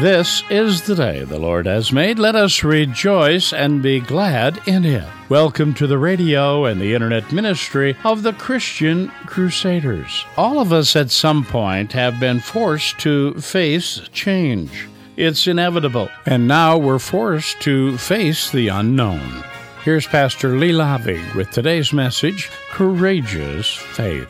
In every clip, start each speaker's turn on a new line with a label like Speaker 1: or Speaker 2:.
Speaker 1: This is the day the Lord has made. Let us rejoice and be glad in it. Welcome to the radio and the internet ministry of the Christian Crusaders. All of us at some point have been forced to face change. It's inevitable, and now we're forced to face the unknown. Here's Pastor Lee Laaveg with today's message Courageous Faith.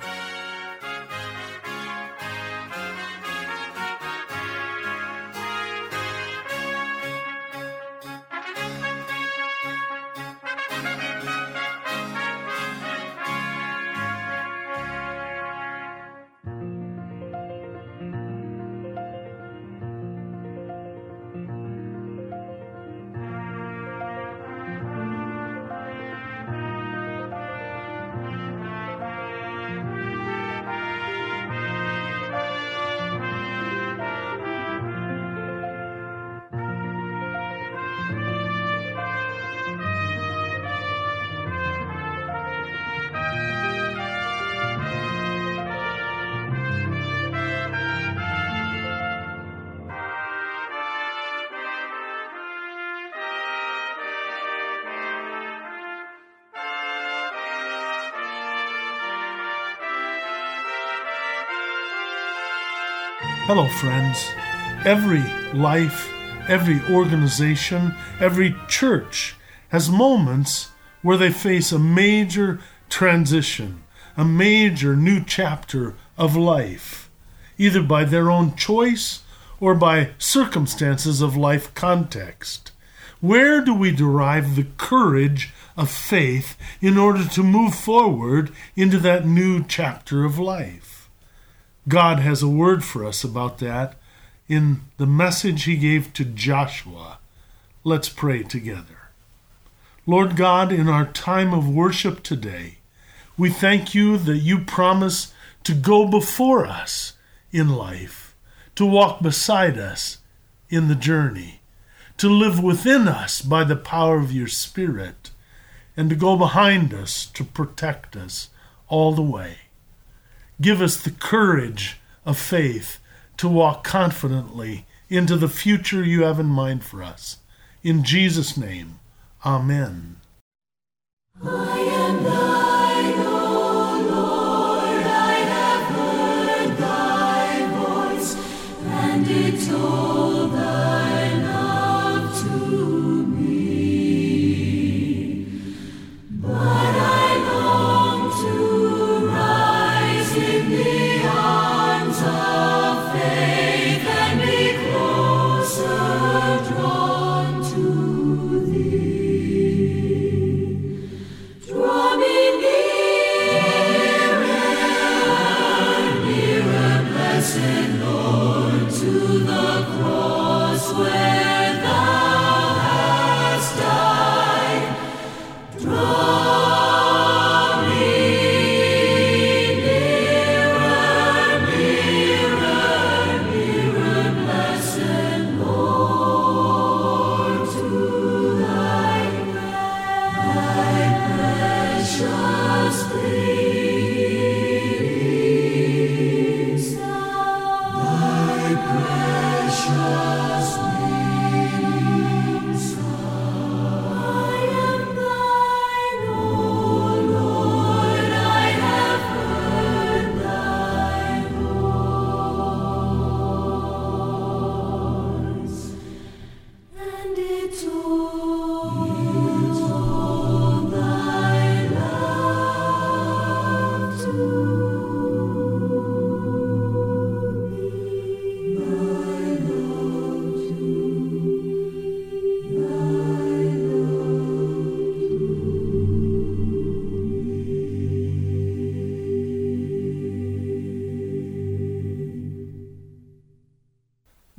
Speaker 2: Hello, friends. Every life, every organization, every church has moments where they face a major transition, a major new chapter of life, either by their own choice or by circumstances of life context. Where do we derive the courage of faith in order to move forward into that new chapter of life? God has a word for us about that in the message he gave to Joshua. Let's pray together. Lord God, in our time of worship today, we thank you that you promise to go before us in life, to walk beside us in the journey, to live within us by the power of your Spirit, and to go behind us to protect us all the way. Give us the courage of faith to walk confidently into the future you have in mind for us. In Jesus' name, Amen.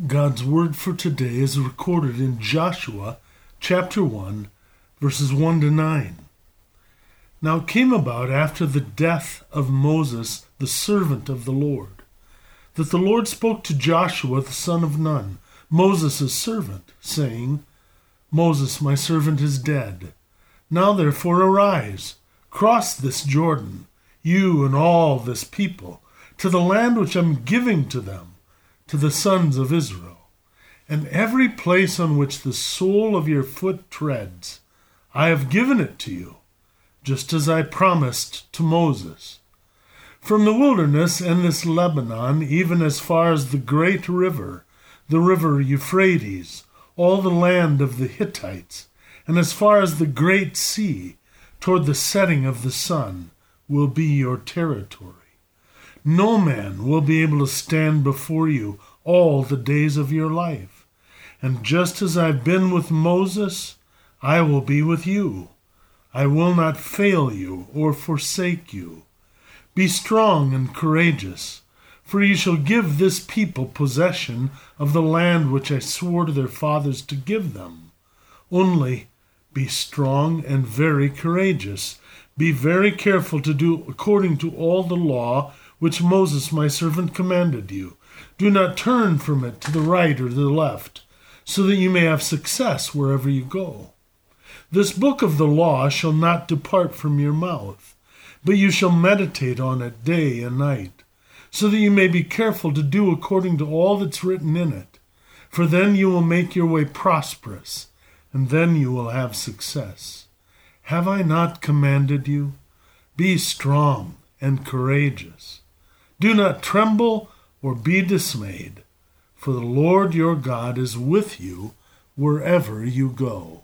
Speaker 2: God's word for today is recorded in Joshua chapter 1, verses 1 to 9. Now it came about after the death of Moses, the servant of the Lord, that the Lord spoke to Joshua the son of Nun, Moses' servant, saying, Moses, my servant, is dead. Now therefore arise, cross this Jordan, you and all this people, to the land which I am giving to them to the sons of Israel. and every place on which the sole of your foot treads, I have given it to you, just as I promised to Moses. From the wilderness and this Lebanon, even as far as the great river, the river Euphrates, all the land of the Hittites, and as far as the great sea, toward the setting of the sun, will be your territory. No man will be able to stand before you all the days of your life. And just as I've been with Moses, I will be with you. I will not fail you or forsake you. Be strong and courageous, for you shall give this people possession of the land which I swore to their fathers to give them. Only be strong and very courageous. Be very careful to do according to all the law which Moses my servant commanded you. Do not turn from it to the right or to the left, so that you may have success wherever you go. This book of the law shall not depart from your mouth, but you shall meditate on it day and night, so that you may be careful to do according to all that's written in it. For then you will make your way prosperous, and then you will have success. Have I not commanded you? Be strong and courageous. Do not tremble or be dismayed, for the Lord your God is with you wherever you go.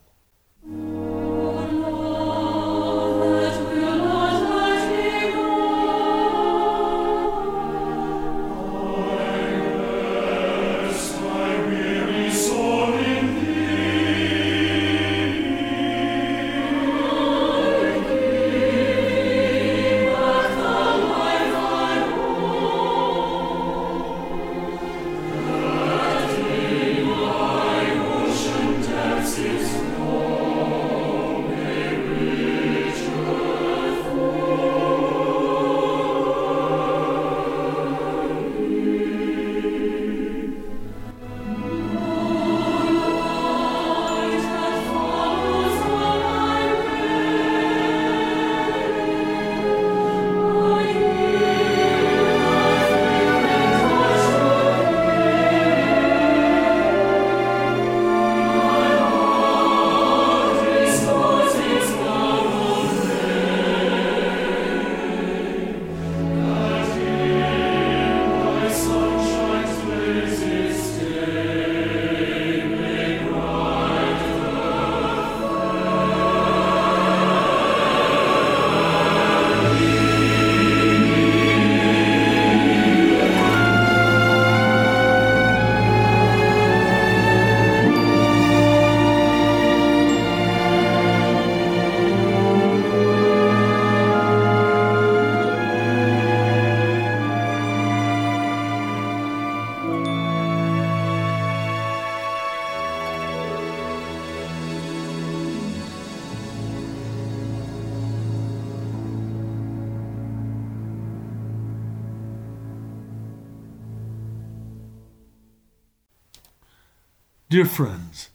Speaker 2: Dear friends,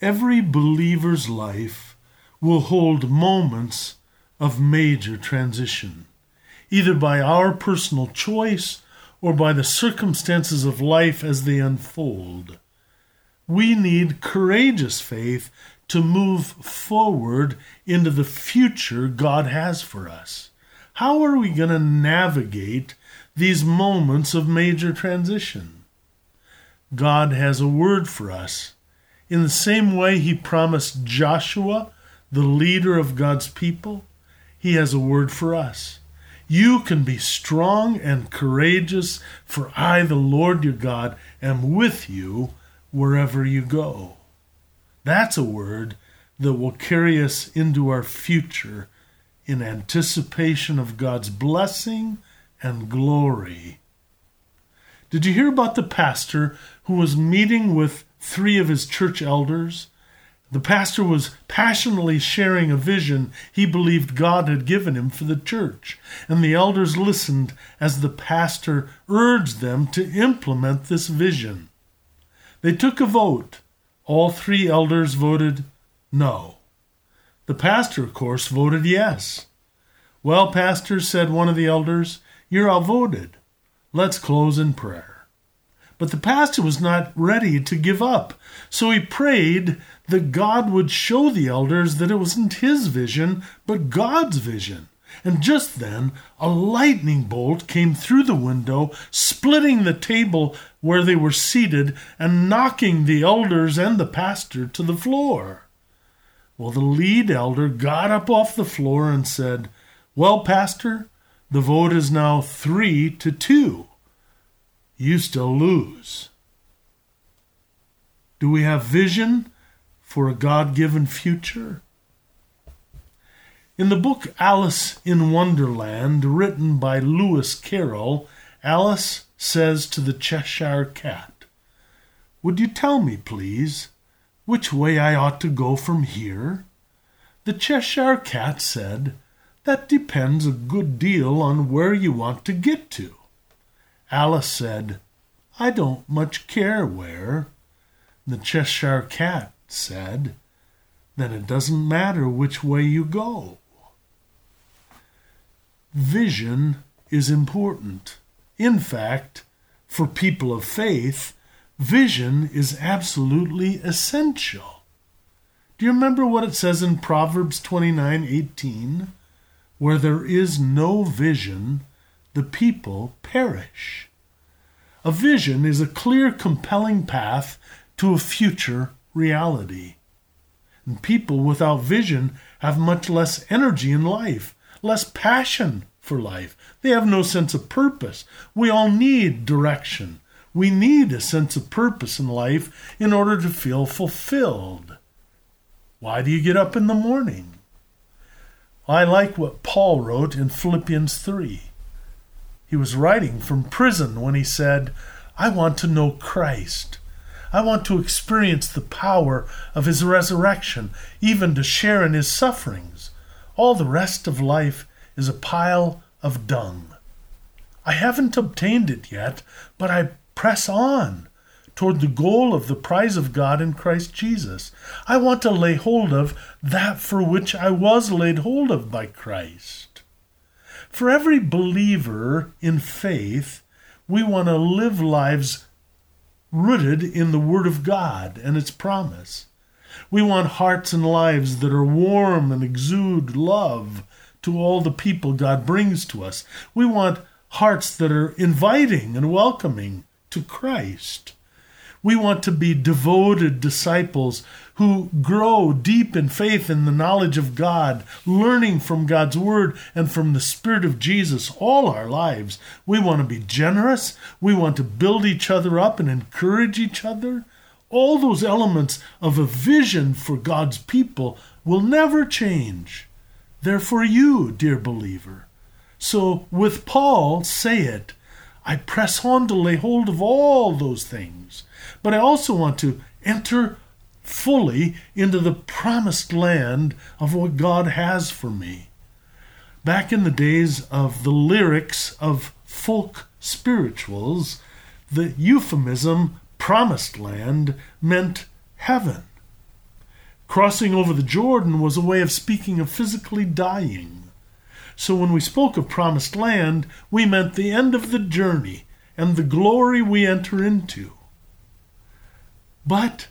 Speaker 2: every believer's life will hold moments of major transition, either by our personal choice or by the circumstances of life as they unfold. We need courageous faith to move forward into the future God has for us. How are we going to navigate these moments of major transition? God has a word for us. In the same way he promised Joshua, the leader of God's people, he has a word for us. You can be strong and courageous, for I, the Lord your God, am with you wherever you go. That's a word that will carry us into our future in anticipation of God's blessing and glory. Did you hear about the pastor who was meeting with three of his church elders? The pastor was passionately sharing a vision he believed God had given him for the church, and the elders listened as the pastor urged them to implement this vision. They took a vote. All three elders voted no. The pastor, of course, voted yes. Well, pastor, said one of the elders, you're outvoted. Let's close in prayer. But the pastor was not ready to give up. So he prayed that God would show the elders that it wasn't his vision, but God's vision. And just then, a lightning bolt came through the window, splitting the table where they were seated and knocking the elders and the pastor to the floor. Well, the lead elder got up off the floor and said, Well, Pastor, the vote is now three to two. You still lose. Do we have vision for a God given future? In the book Alice in Wonderland, written by Lewis Carroll, Alice says to the Cheshire Cat, Would you tell me, please, which way I ought to go from here? The Cheshire Cat said, That depends a good deal on where you want to get to. Alice said, I don't much care where. The Cheshire Cat said, Then it doesn't matter which way you go. Vision is important. In fact, for people of faith, vision is absolutely essential. Do you remember what it says in Proverbs 29:18? Where there is no vision, the people perish. A vision is a clear, compelling path to a future reality. And people without vision have much less energy in life, less passion for life. They have no sense of purpose. We all need direction. We need a sense of purpose in life in order to feel fulfilled. Why do you get up in the morning? I like what Paul wrote in Philippians 3. He was writing from prison when he said, I want to know Christ. I want to experience the power of his resurrection, even to share in his sufferings. All the rest of life is a pile of dung. I haven't obtained it yet, but I press on toward the goal of the prize of God in Christ Jesus. I want to lay hold of that for which I was laid hold of by Christ. For every believer in faith, we want to live lives rooted in the Word of God and its promise. We want hearts and lives that are warm and exude love to all the people God brings to us. We want hearts that are inviting and welcoming to Christ. We want to be devoted disciples who grow deep in faith and the knowledge of God, learning from God's Word and from the Spirit of Jesus all our lives. We want to be generous. We want to build each other up and encourage each other. All those elements of a vision for God's people will never change. They're for you, dear believer. So, with Paul, say it I press on to lay hold of all those things, but I also want to enter fully into the promised land of what God has for me. Back in the days of the lyrics of folk spirituals, the euphemism promised land meant heaven. Crossing over the Jordan was a way of speaking of physically dying. So when we spoke of promised land, we meant the end of the journey and the glory we enter into. But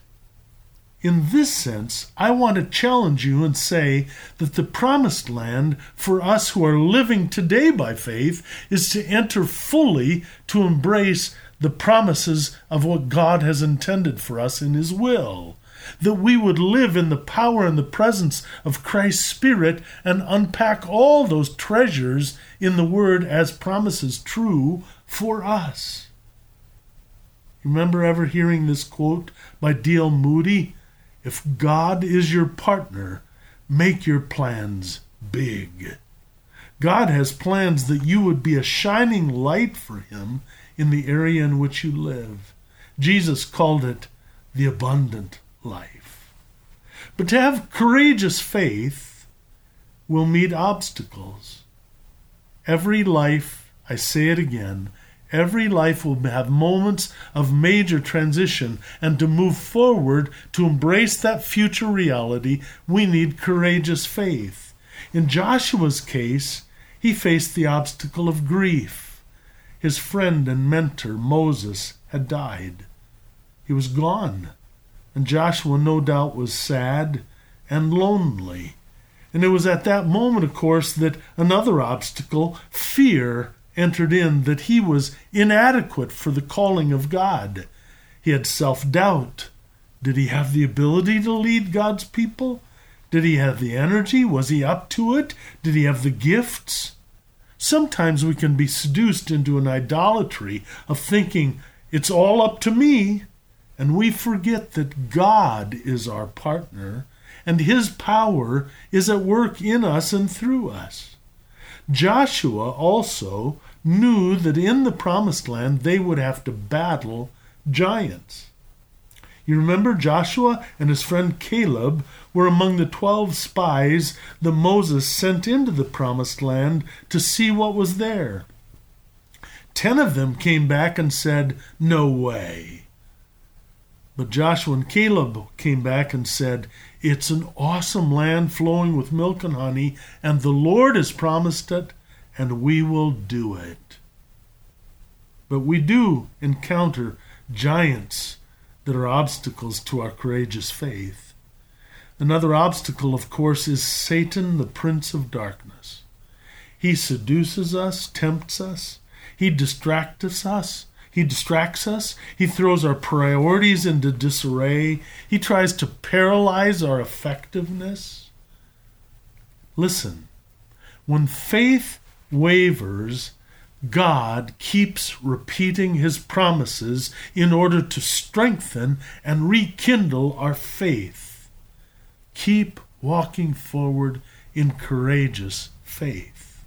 Speaker 2: in this sense, I want to challenge you and say that the promised land for us who are living today by faith is to enter fully to embrace the promises of what God has intended for us in His will that we would live in the power and the presence of Christ's Spirit and unpack all those treasures in the Word as promises true for us. Remember ever hearing this quote by D.L. Moody? If God is your partner, make your plans big. God has plans that you would be a shining light for Him in the area in which you live. Jesus called it the abundant life. But to have courageous faith will meet obstacles. Every life, I say it again, every life will have moments of major transition, and to move forward to embrace that future reality, we need courageous faith. In Joshua's case, he faced the obstacle of grief. His friend and mentor, Moses, had died. He was gone. And Joshua, no doubt, was sad and lonely. And it was at that moment, of course, that another obstacle, fear, entered in, that he was inadequate for the calling of God. He had self doubt. Did he have the ability to lead God's people? Did he have the energy? Was he up to it? Did he have the gifts? Sometimes we can be seduced into an idolatry of thinking it's all up to me, and we forget that God is our partner and his power is at work in us and through us. Joshua also knew that in the promised land they would have to battle giants. You remember Joshua and his friend Caleb were among the twelve spies that Moses sent into the promised land to see what was there. Ten of them came back and said, No way. But Joshua and Caleb came back and said, It's an awesome land flowing with milk and honey, and the Lord has promised it, and we will do it. But we do encounter giants that are obstacles to our courageous faith. Another obstacle, of course, is Satan, the prince of darkness. He seduces us, tempts us, he distracts us, he distracts us, he throws our priorities into disarray, he tries to paralyze our effectiveness. Listen, when faith wavers, God keeps repeating his promises in order to strengthen and rekindle our faith. Keep walking forward in courageous faith.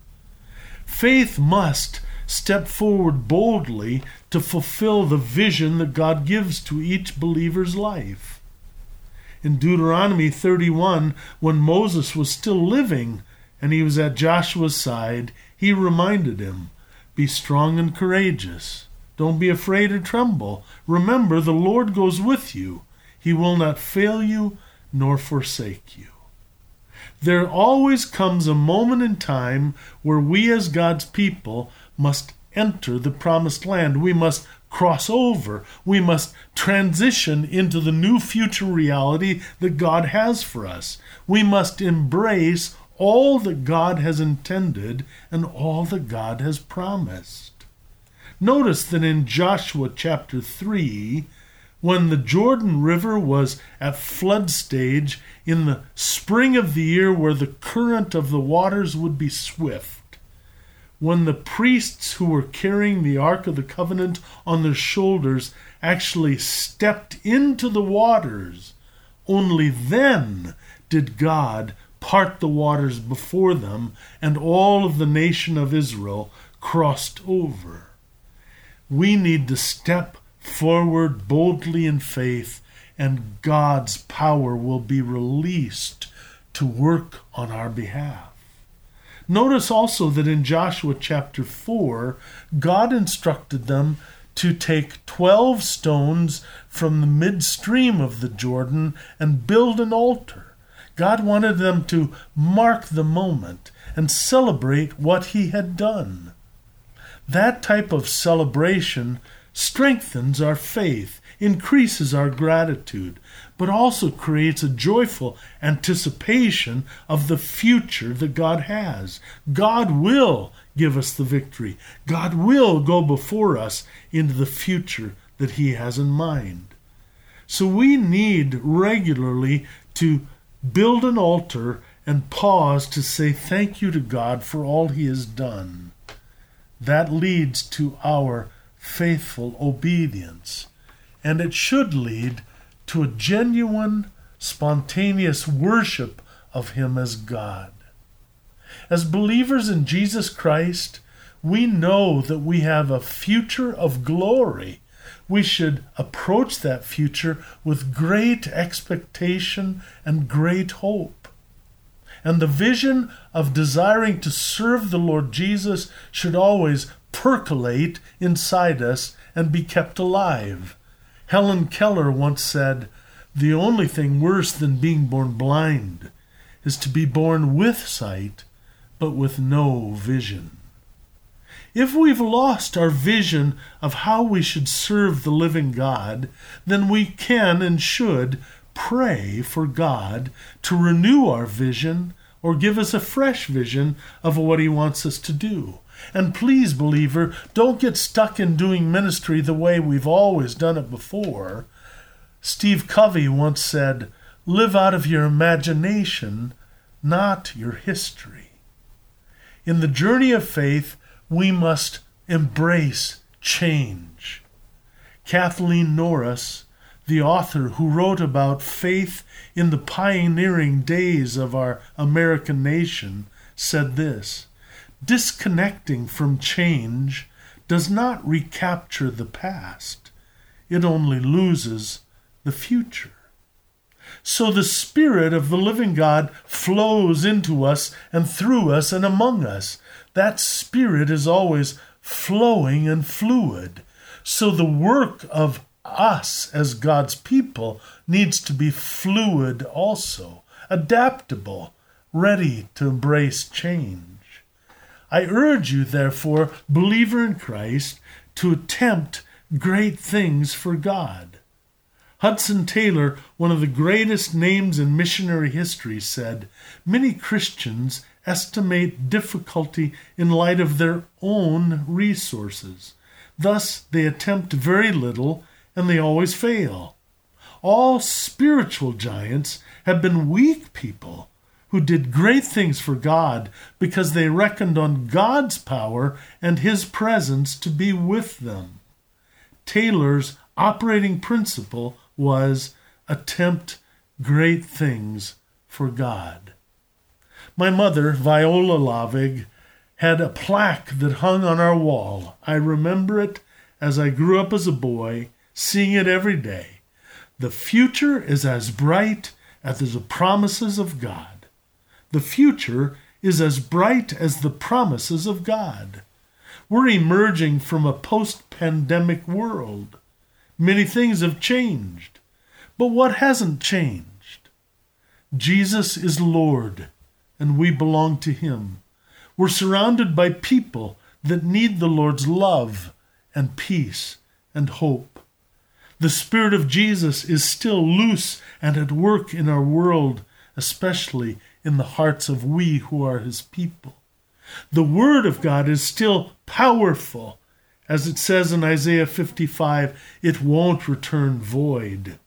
Speaker 2: Faith must step forward boldly to fulfill the vision that God gives to each believer's life. In Deuteronomy 31, when Moses was still living and he was at Joshua's side, he reminded him be strong and courageous. Don't be afraid or tremble. Remember, the Lord goes with you. He will not fail you nor forsake you. There always comes a moment in time where we, as God's people, must enter the promised land. We must cross over. We must transition into the new future reality that God has for us. We must embrace all that God has intended and all that God has promised. Notice that in Joshua chapter 3, when the Jordan River was at flood stage in the spring of the year where the current of the waters would be swift, when the priests who were carrying the Ark of the Covenant on their shoulders actually stepped into the waters, only then did God part the waters before them, and all of the nation of Israel crossed over. We need to step forward boldly in faith, and God's power will be released to work on our behalf. Notice also that in Joshua chapter 4, God instructed them to take 12 stones from the midstream of the Jordan and build an altar. God wanted them to mark the moment and celebrate what He had done. That type of celebration strengthens our faith, increases our gratitude, but also creates a joyful anticipation of the future that God has. God will give us the victory. God will go before us into the future that He has in mind. So we need regularly to build an altar, and pause to say thank you to God for all He has done. That leads to our faithful obedience, and it should lead to a genuine, spontaneous worship of Him as God. As believers in Jesus Christ, we know that we have a future of glory we should approach that future with great expectation and great hope. And the vision of desiring to serve the Lord Jesus should always percolate inside us and be kept alive. Helen Keller once said, The only thing worse than being born blind is to be born with sight, but with no vision. If we've lost our vision of how we should serve the living God, then we can and should pray for God to renew our vision or give us a fresh vision of what He wants us to do. And please, believer, don't get stuck in doing ministry the way we've always done it before. Steve Covey once said, Live out of your imagination, not your history. In the journey of faith, we must embrace change. Kathleen Norris, the author who wrote about faith in the pioneering days of our American nation, said this Disconnecting from change does not recapture the past, it only loses the future. So the Spirit of the living God flows into us and through us and among us. That Spirit is always flowing and fluid. So the work of us as God's people needs to be fluid also, adaptable, ready to embrace change. I urge you, therefore, believer in Christ, to attempt great things for God. Hudson Taylor, one of the greatest names in missionary history, said Many Christians estimate difficulty in light of their own resources. Thus, they attempt very little and they always fail. All spiritual giants have been weak people who did great things for God because they reckoned on God's power and His presence to be with them. Taylor's operating principle was attempt great things for God. My mother, Viola Laaveg, had a plaque that hung on our wall. I remember it as I grew up as a boy, seeing it every day. The future is as bright as the promises of God. The future is as bright as the promises of God. We're emerging from a post pandemic world. Many things have changed. But what hasn't changed? Jesus is Lord, and we belong to Him. We're surrounded by people that need the Lord's love and peace and hope. The Spirit of Jesus is still loose and at work in our world, especially in the hearts of we who are His people. The Word of God is still powerful as it says in Isaiah 55, it won't return void.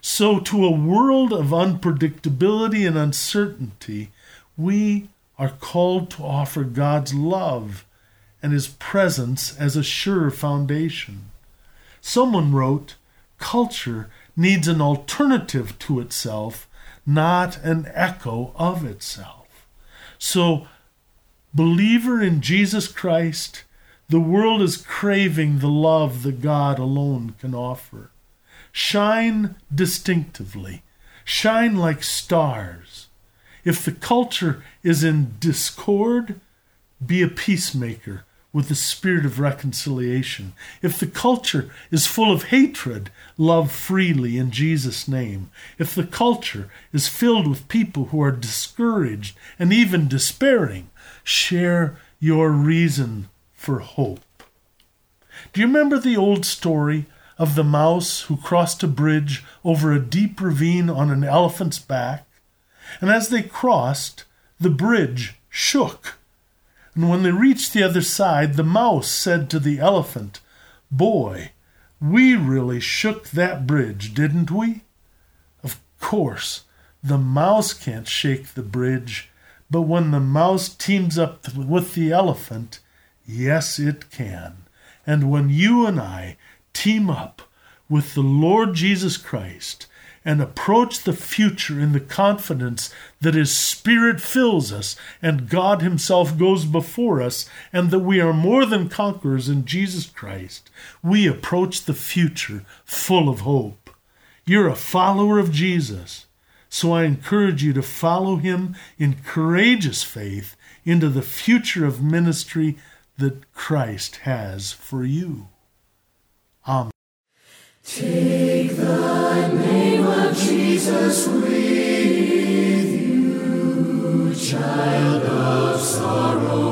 Speaker 2: So, to a world of unpredictability and uncertainty, we are called to offer God's love and His presence as a sure foundation. Someone wrote, Culture needs an alternative to itself, not an echo of itself. So, believer in Jesus Christ, the world is craving the love that God alone can offer. Shine distinctively, shine like stars. If the culture is in discord, be a peacemaker with the spirit of reconciliation. If the culture is full of hatred, love freely in Jesus' name. If the culture is filled with people who are discouraged and even despairing, share your reason for hope. Do you remember the old story of the mouse who crossed a bridge over a deep ravine on an elephant's back? And as they crossed, the bridge shook. And when they reached the other side, the mouse said to the elephant, Boy, we really shook that bridge, didn't we? Of course, the mouse can't shake the bridge, but when the mouse teams up with the elephant, Yes, it can. And when you and I team up with the Lord Jesus Christ and approach the future in the confidence that His Spirit fills us and God Himself goes before us and that we are more than conquerors in Jesus Christ, we approach the future full of hope. You're a follower of Jesus, so I encourage you to follow Him in courageous faith into the future of ministry that Christ has for you. Amen.
Speaker 3: Take the name of Jesus with you, child of sorrow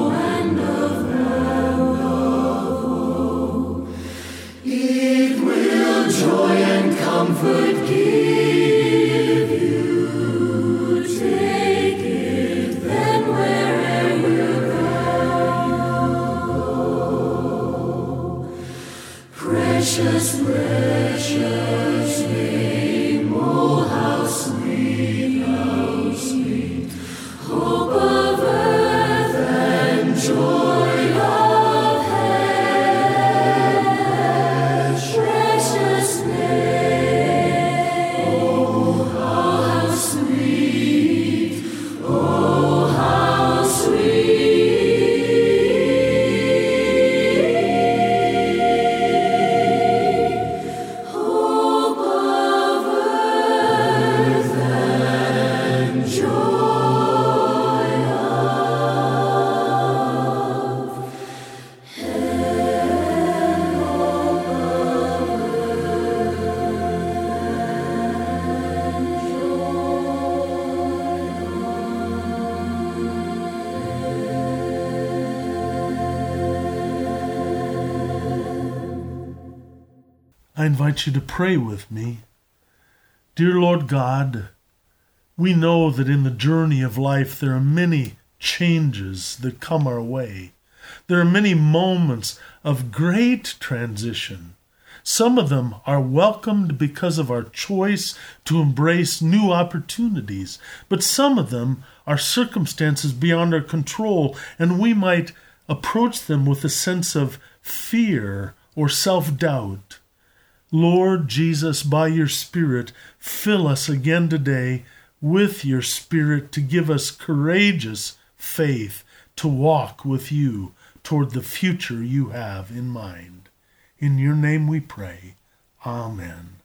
Speaker 2: invite you to pray with me. Dear Lord God, we know that in the journey of life there are many changes that come our way. There are many moments of great transition. Some of them are welcomed because of our choice to embrace new opportunities, but some of them are circumstances beyond our control, and we might approach them with a sense of fear or self doubt. Lord Jesus, by your Spirit, fill us again today with your Spirit to give us courageous faith to walk with you toward the future you have in mind. In your name we pray. Amen.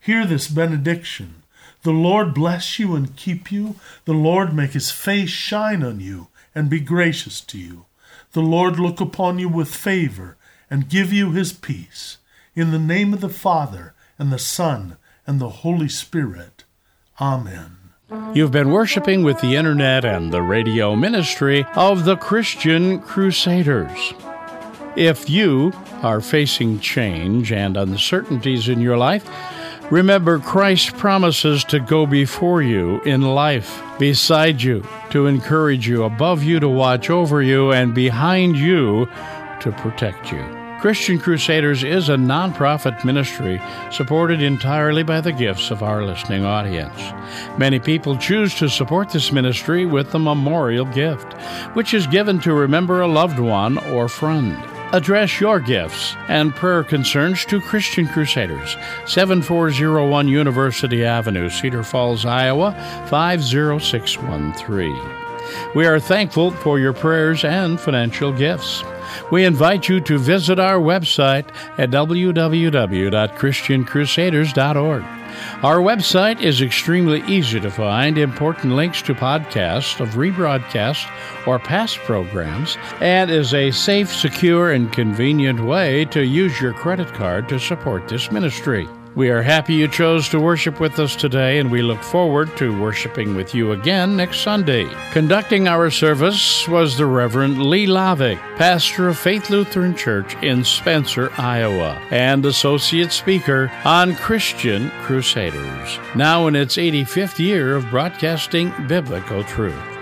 Speaker 2: Hear this benediction. The Lord bless you and keep you. The Lord make his face shine on you and be gracious to you. The Lord look upon you with favor and give you his peace. In the name of the Father, and the Son, and the Holy Spirit. Amen.
Speaker 1: You've been worshiping with the internet and the radio ministry of the Christian Crusaders. If you are facing change and uncertainties in your life, remember Christ promises to go before you in life, beside you, to encourage you, above you to watch over you, and behind you to protect you. Christian Crusaders is a nonprofit ministry supported entirely by the gifts of our listening audience. Many people choose to support this ministry with the memorial gift, which is given to remember a loved one or friend. Address your gifts and prayer concerns to Christian Crusaders, 7401 University Avenue, Cedar Falls, Iowa 50613. We are thankful for your prayers and financial gifts. We invite you to visit our website at www.christiancrusaders.org. Our website is extremely easy to find important links to podcasts of rebroadcast or past programs, and is a safe, secure, and convenient way to use your credit card to support this ministry. We are happy you chose to worship with us today, and we look forward to worshiping with you again next Sunday. Conducting our service was the Reverend Lee Laaveg, pastor of Faith Lutheran Church in Spencer, Iowa, and associate speaker on Christian Crusaders, now in its 85th year of broadcasting biblical truth.